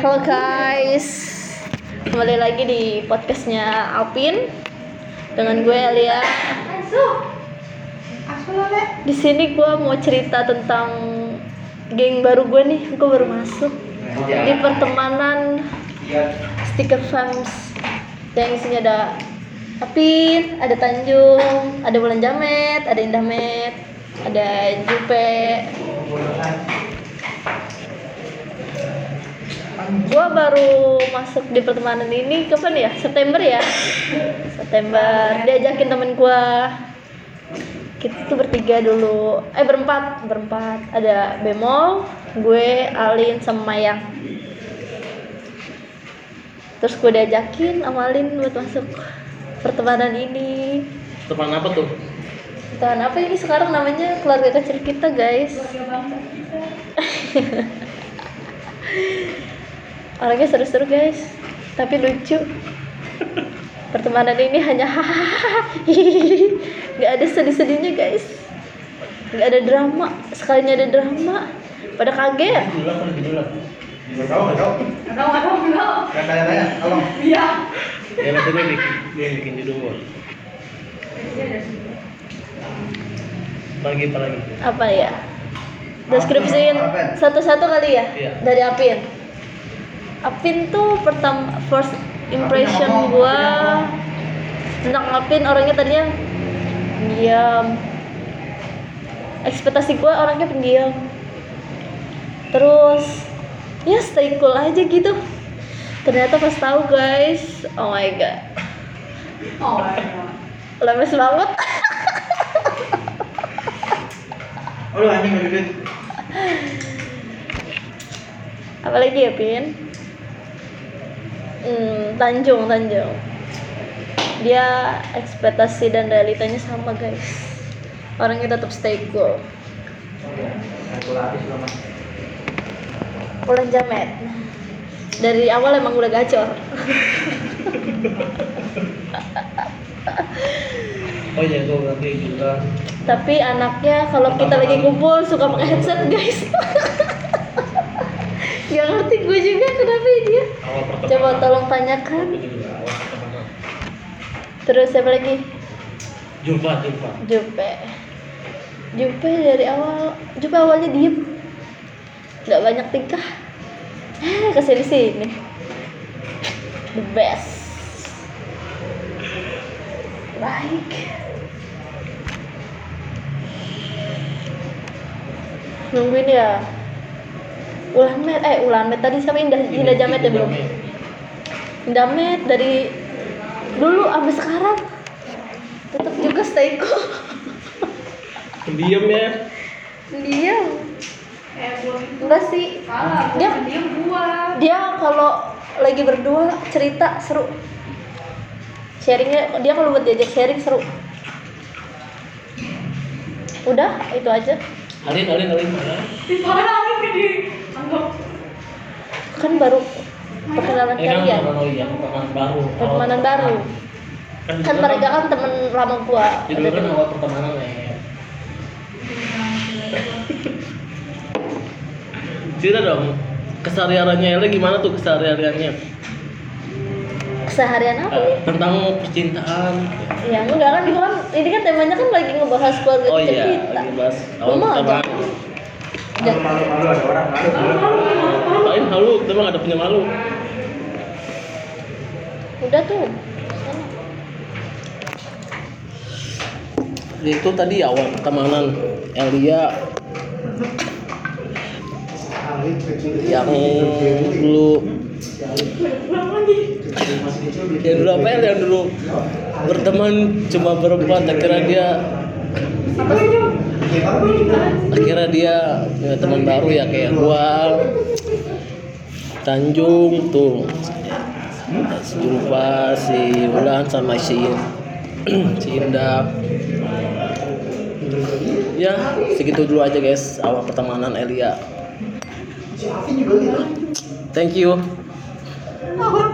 Halo guys, kembali lagi di podcastnya Alpin dengan gue Elia. Di sini gue mau cerita tentang geng baru gue nih, gue baru masuk. Di pertemanan stiker fans yang isinya ada Apin, ada Tanjung, ada Bulan Jamet, ada Indah Met, ada Jupe, gua baru masuk di pertemanan ini kapan ya? September ya? September. Diajakin temen gua. Kita tuh bertiga dulu. Eh berempat berempat. Ada Bemol gue Alin sama Mayang. Terus gue diajakin sama Alin buat masuk pertemanan ini. Teman apa tuh? pertemanan apa ini sekarang? Namanya keluarga kecil kita guys orangnya seru-seru guys tapi lucu pertemanan ini hanya hahaha nggak ada sedih-sedihnya guys nggak ada drama sekalinya ada drama pada kaget? Nggak tahu, nggak tahu. Nggak tahu, nggak tahu, nggak tahu. Nggak tanya-tanya, tolong. Iya. Ya nanti dia bikin, dia bikin judul. Lagi apa lagi? apa ya deskripsiin satu-satu kali ya Iya. dari Apin Apin tuh pertama first impression gua. tentang Apin orangnya tadinya diam ekspektasi gua orangnya pendiam. Terus ya stay cool aja gitu. Ternyata pas tahu guys. Oh my god. Oh, iya. lemes banget. Oh, lu anjing duit. apalagi ya Pin hmm, Tanjung Tanjung. Dia ekspektasi dan realitanya sama guys. Orangnya tetap stay cool. Ulan Jamet. Dari awal emang udah gacor. Oh iya tuh nanti juga. tapi anaknya kalau kita lagi kumpul suka pakai headset guys Gak ngerti gue juga kenapa ya dia. Coba tolong tanyakan. Terus siapa lagi? Jumpa, jumpa. Jupe. Jupe dari awal. Jupe awalnya diem. Nggak banyak tingkah. Eh ke sini sini. The best. Baik. Nungguin ya Ulan Met eh Ulan Met. Tadi siapa Indah Indah Jamet ya belum? Indah Met dari dulu sampai sekarang. Tetap juga stay cool Pendiam ya. dia Eh, enggak sih. Dia- Dia diam gua. dia kalau lagi berdua cerita seru. Sharingnya dia kalau buat diajak sharing seru. Udah itu aja. Alin, Alin, Alin. lagi di anggap kan baru perkenalan Eh kan kalian oh iya, pertemanan baru. Pertemanan baru Kan, kan dulu mereka kan temen lama gua Itu kan awal pertemanan ya. Cerita dong, kesehariannya Ele gimana tuh kesehariannya? keseharian apa nih Tentang percintaan. ya enggak kan ini kan ini kan temanya kan lagi ngebahas keluarga Oh kecil iya, kita lagi bahas pertemanan. Ya. Malu, malu, ada orang malu. Ngapain halu? Kita mah ada punya malu. udah tuh Itu tadi awal pertemanan Elia yang dulu yang dulu apa ya yang dulu berteman cuma berempat akhirnya dia akhirnya dia punya teman baru ya kayak gua Tanjung tuh. Julfa si Wulan sama si si Indah ya segitu dulu aja guys awal pertemanan Elia. Thank you